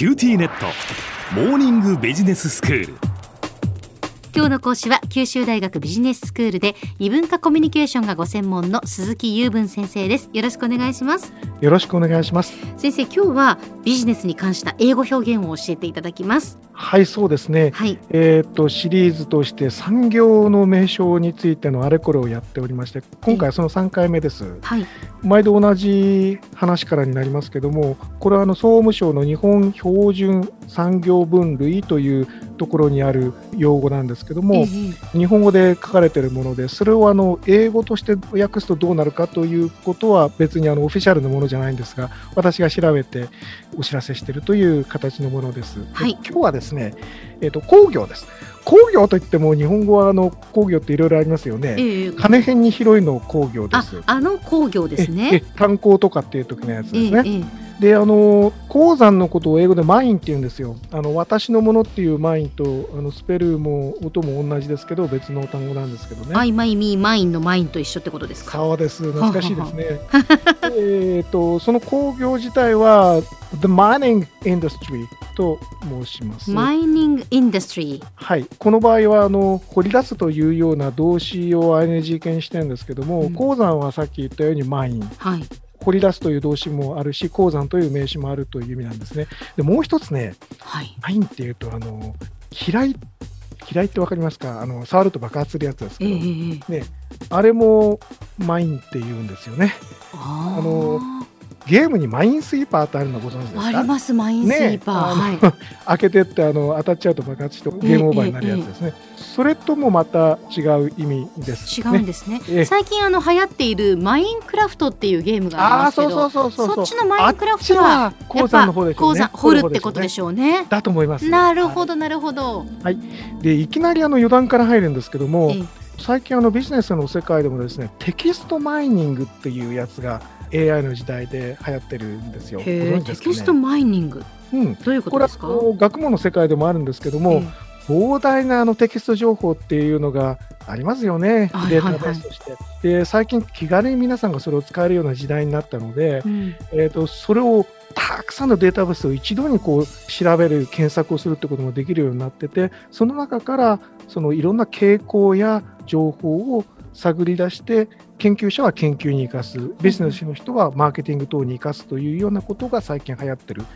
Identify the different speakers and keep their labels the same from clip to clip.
Speaker 1: QTnet。モーニングビジネススクール。
Speaker 2: 今日の講師は九州大学ビジネススクールで異文化コミュニケーションがご専門の鈴木雄文先生です。よろしくお願いします。
Speaker 3: よろしくお願いします。
Speaker 2: 先生今日はビジネスに関した英語表現を教えていただきます
Speaker 3: はいそうですね、
Speaker 2: はい。
Speaker 3: えっ、とシリーズとして産業の名称についてのあれこれをやっておりまして今回はその3回目です。
Speaker 2: はい。
Speaker 3: 毎度同じ話からになりますけどもこれはあの総務省の日本標準産業分類というところにある用語なんですけども、
Speaker 2: ええ。
Speaker 3: 日本語で書かれているもので、それをあの英語として訳すとどうなるかということは別にあのオフィシャルなものじゃないんですが、私が調べてお知らせしているという形のものです。で
Speaker 2: はい。
Speaker 3: 今日はですね、えっと工業です。工業といっても日本語はあの工業っていろいろありますよね。
Speaker 2: ええ
Speaker 3: 金辺に広いの工業で
Speaker 2: あ
Speaker 3: す。
Speaker 2: あの工業です
Speaker 3: ええ
Speaker 2: ね
Speaker 3: 炭鉱とかっていう時のやつ
Speaker 2: ええ
Speaker 3: ですね。
Speaker 2: ええ
Speaker 3: であの鉱山のことを英語で mine って言うんですよ。あの私のものっていう mine とあのスペルも音も同じですけど別の単語なんですけどね。
Speaker 2: I my me mine の mine と一緒ってことですか？
Speaker 3: そうです懐かしいですね。えっとその工業自体は The Mining Industry と申します。
Speaker 2: mining industry
Speaker 3: はい、この場合はあの掘り出すというような動詞を ING 形にしてるんですけども、
Speaker 2: うん
Speaker 3: 鉱山はさっき言ったように mine
Speaker 2: はい
Speaker 3: 掘り出すという動詞もあるし鉱山という名詞もあるという意味なんですね。でもう一つね
Speaker 2: はい。
Speaker 3: マインっていうとあの嫌い嫌いってわかりますか？あの触ると爆発するやつですけど、
Speaker 2: ええええ
Speaker 3: ね、あれもマインって言うんですよね。
Speaker 2: あ
Speaker 3: あのゲームにマインスイーパーってあるのご存知ですか？
Speaker 2: ありますマインスイーパー、
Speaker 3: ね
Speaker 2: はい。
Speaker 3: 開けてってあの当たっちゃうと爆発してゲームオーバーになるやつですね、それともまた違う意味です、
Speaker 2: 違うんですね。
Speaker 3: ええ。
Speaker 2: 最近あの流行っているマインクラフトっていうゲームがありますけど
Speaker 3: そうそうそうそう
Speaker 2: そっちのマインクラフトは
Speaker 3: 鉱山の方でしょうね。
Speaker 2: 鉱山掘るってことでしょうね。
Speaker 3: だと思います。
Speaker 2: なるほ
Speaker 3: ど、
Speaker 2: どなるほど、
Speaker 3: でいきなりあの余談から入るんですけども、
Speaker 2: ええ。
Speaker 3: 最近あのビジネスの世界でもですねテキストマイニングっていうやつが AI の時代で流行ってるんですよ。
Speaker 2: テキストマイニング。
Speaker 3: うん、
Speaker 2: どういうこ
Speaker 3: ことれは
Speaker 2: ですか？
Speaker 3: あの学問の世界でもあるんですけども、膨大なあのテキスト情報っていうのがありますよね、
Speaker 2: はい。
Speaker 3: データベースとして。で最近気軽に皆さんがそれを使えるような時代になったので、
Speaker 2: うん。
Speaker 3: えー、とそれをたくさんのデータベースを一度にこう調べる検索をするってこともできるようになっててその中からそのいろんな傾向や情報を探り出して研究者は研究に生かすビジネスの人はマーケティング等に生かすというようなことが最近流行ってるん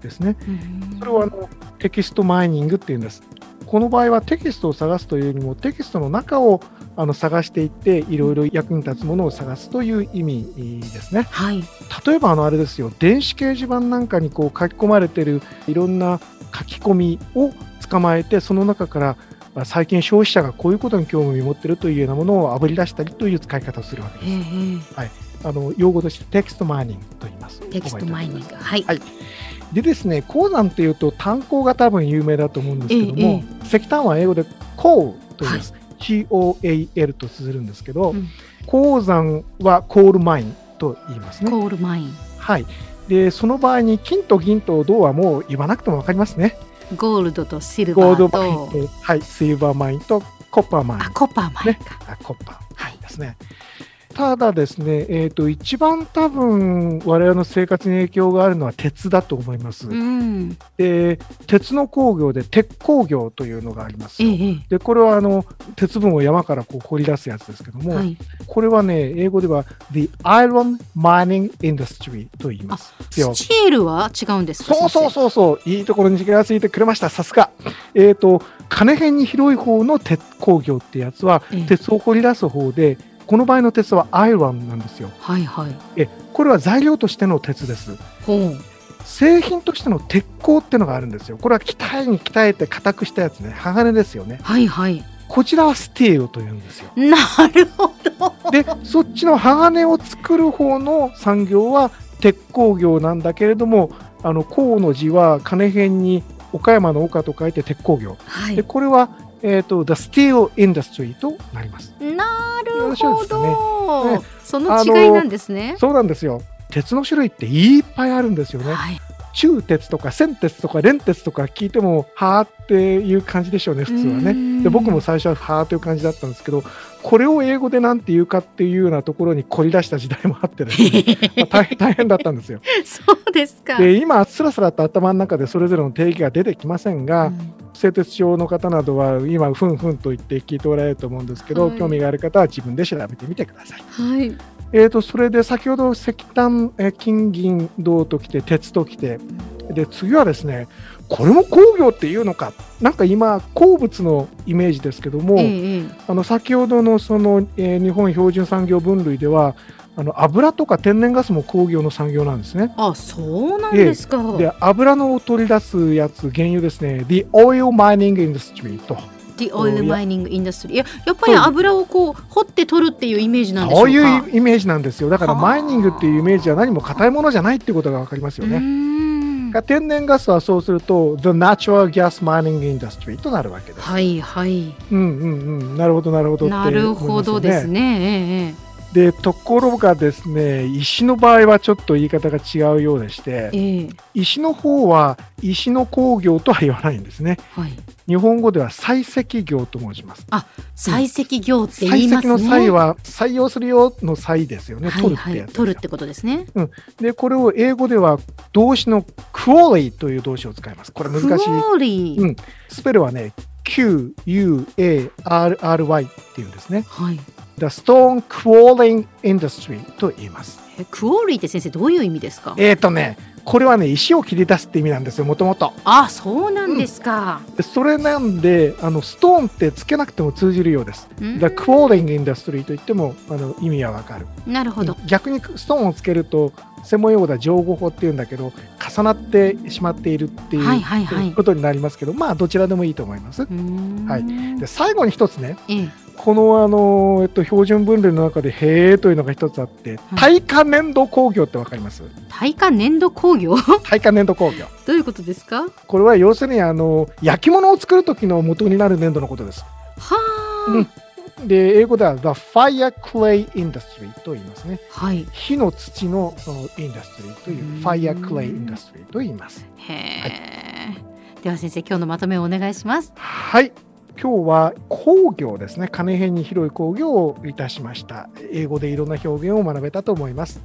Speaker 3: ですね。
Speaker 2: うん
Speaker 3: それはあのテキストマイニングっていうんです。この場合はテキストを探すというよりもテキストの中をあの探していっていろいろ役に立つものを探すという意味ですね。
Speaker 2: はい
Speaker 3: 例えばあのあれですよ電子掲示板なんかにこう書き込まれてるいろんな書き込みを捕まえてその中からまあ最近消費者がこういうことに興味を持ってるというようなものをあぶり出したりという使い方をするわけ
Speaker 2: へ
Speaker 3: です。
Speaker 2: え
Speaker 3: あの用語としてテキストマイニングと言います。
Speaker 2: テキストマイニングはい
Speaker 3: はいいでですね鉱山っていうと炭鉱が多分有名だと思うんですけども、石炭は英語で coal と言います。COAL と綴るんですけど、
Speaker 2: うん
Speaker 3: 鉱山は coal mine と言いますね。
Speaker 2: coal mine
Speaker 3: はい。で、その場合に金と銀と銅はもう言わなくても分かりますね。
Speaker 2: ゴールドとシルバ
Speaker 3: ゴールド
Speaker 2: ー
Speaker 3: マイン
Speaker 2: と
Speaker 3: と、はい、シルバーマインとコッパーマイン。
Speaker 2: あコッパーマインか、
Speaker 3: あコッパーマインですね。ただですね、えっ、と、一番多分我々の生活に影響があるのは鉄だと思います。
Speaker 2: うん
Speaker 3: で、鉄の工業で鉄工業というのがあります
Speaker 2: え
Speaker 3: よ。
Speaker 2: え
Speaker 3: で、これはあの鉄分を山からこう掘り出すやつですけども、
Speaker 2: はい
Speaker 3: これはね、英語では The Iron Mining Industry と言いますよ。
Speaker 2: スチールは違うんですか
Speaker 3: そうそう
Speaker 2: う
Speaker 3: そうそう、いいところに気がついてくれました、さすが。えっ、と、金辺に広い方の鉄工業ってやつは、
Speaker 2: ええ
Speaker 3: 鉄を掘り出す方で、この場合の鉄はアイロンなんですよ。
Speaker 2: はいはい
Speaker 3: え、これは材料としての鉄です。
Speaker 2: ほう
Speaker 3: 製品としての鉄鋼ってのがあるんですよ。これは鍛えに鍛えて硬くしたやつね、鋼ですよね。
Speaker 2: はいはい
Speaker 3: こちらはスティールというんですよ。
Speaker 2: なるほど
Speaker 3: で、そっちの鋼を作る方の産業は鉄工業なんだけれども、あの、鋼の字は金辺に岡山の岡と書いて鉄工業。
Speaker 2: はい
Speaker 3: で、これは、えっ、と、The Steel Industry となります。
Speaker 2: なるほ
Speaker 3: すかね
Speaker 2: ど、
Speaker 3: ね
Speaker 2: その違いなんですね。
Speaker 3: そうなんですよ。鉄の種類っていっぱいあるんですよね。
Speaker 2: はい、
Speaker 3: 中鉄とか線鉄とか連鉄とか聞いてもはあっていう感じでしょうね普通はね。で僕も最初ははあという感じだったんですけどこれを英語でなんて言うかっていうようなところに凝り出した時代もあってですね、まあ、大変大変だったんですよ。
Speaker 2: そうですか。
Speaker 3: で今すらすらと頭の中でそれぞれの定義が出てきませんが、
Speaker 2: うん。
Speaker 3: 製鉄症の方などは今ふんふんと言って聞いておられると思うんですけど、
Speaker 2: はい。
Speaker 3: 興味がある方は自分で調べてみてください。
Speaker 2: はい
Speaker 3: えー、とそれで先ほど石炭、えー金銀銅ときて鉄ときてで次はですねこれも工業っていうのかなんか今鉱物のイメージですけども、
Speaker 2: ええええ。
Speaker 3: あの先ほどのその、えー日本標準産業分類ではあの油とか天然ガスも工業の産業なんですね。
Speaker 2: あそうなんですか、
Speaker 3: で油の取り出すやつ原油ですね。The Oil Mining Industry と
Speaker 2: The Oil Mining Industry. いややっぱり油をこう掘って取るっていうイメージなんでしょうか
Speaker 3: そういうイメー。ジなんですよだから
Speaker 2: はあ
Speaker 3: マイニングっていうイメージは何も硬いものじゃないっていうことが分かりますよね。天然ガスはそうすると The Natural Gas Mining Industry となるわけです。
Speaker 2: はいはい。
Speaker 3: うんうん。うんなるほどなるほどって思
Speaker 2: ないるほどですね。えええ
Speaker 3: でところがですね石の場合はちょっと言い方が違うようでして
Speaker 2: えええ。
Speaker 3: 石の方は石の工業とは言わないんですね。
Speaker 2: はい
Speaker 3: 日本語では採石業と申します。
Speaker 2: 採石業って言
Speaker 3: 採
Speaker 2: いますね
Speaker 3: 石の採は採用するよの採ですよね。
Speaker 2: はいはい
Speaker 3: 取るって
Speaker 2: 取るってことですね
Speaker 3: でこれを英語では動詞の quality という動詞を使います。これ難しい。
Speaker 2: クオリー、
Speaker 3: うんスペルはね Q-U-A-R-R-Y っていうんですね。
Speaker 2: はい
Speaker 3: The Stone Quarrying Industry と言います。
Speaker 2: えクオリーって先生どういう意味ですか？
Speaker 3: えーとね、これはね、石を切り出すって意味なんですよ、もともと。
Speaker 2: あそうなんですか、
Speaker 3: でそれなんで、あのストーンってつけなくても通じるようです。
Speaker 2: うん。
Speaker 3: The Quarrying Industry と言ってもあの意味はわかる。
Speaker 2: なるほど、
Speaker 3: 逆にストーンをつけると、専門用語では上語法っていうんだけど、重なってしまっているっていう、
Speaker 2: はいはいはい。
Speaker 3: ことになりますけど、まあ、どちらでもいいと思います。
Speaker 2: う。ーん。
Speaker 3: はい。で最後に一つね、
Speaker 2: ええ
Speaker 3: このあの、えっと、標準分類の中で「へーというのが一つあって、耐火粘土工業ってわかります？
Speaker 2: 耐火粘土工業？
Speaker 3: 耐火粘土工業。
Speaker 2: どういうことですか？
Speaker 3: これは要するにあの焼き物を作る時の元になる粘土のことです。
Speaker 2: はあ、
Speaker 3: うん。で、英語では The Fire Clay Industry と言いますね。
Speaker 2: はい。
Speaker 3: 火の土のそのインダストリーといううん。Fire Clay Industry と言います。
Speaker 2: へえ、では先生今日のまとめをお願いします。
Speaker 3: はい。今日は工業ですね。金編に広い工業をいたしました。英語でいろんな表現を学べたと思います。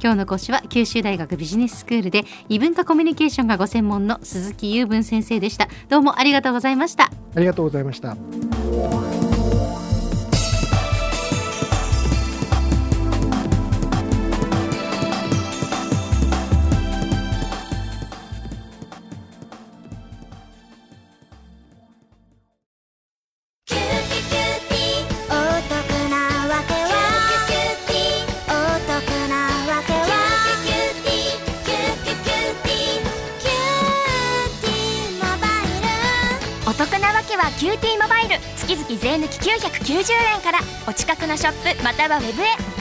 Speaker 2: 今日の講師は九州大学ビジネススクールで異文化コミュニケーションがご専門の鈴木雄文先生でしたどうもありがとうございました
Speaker 3: ありがとうございました。
Speaker 4: 月々税抜き990円からお近くのショップまたはウェブへ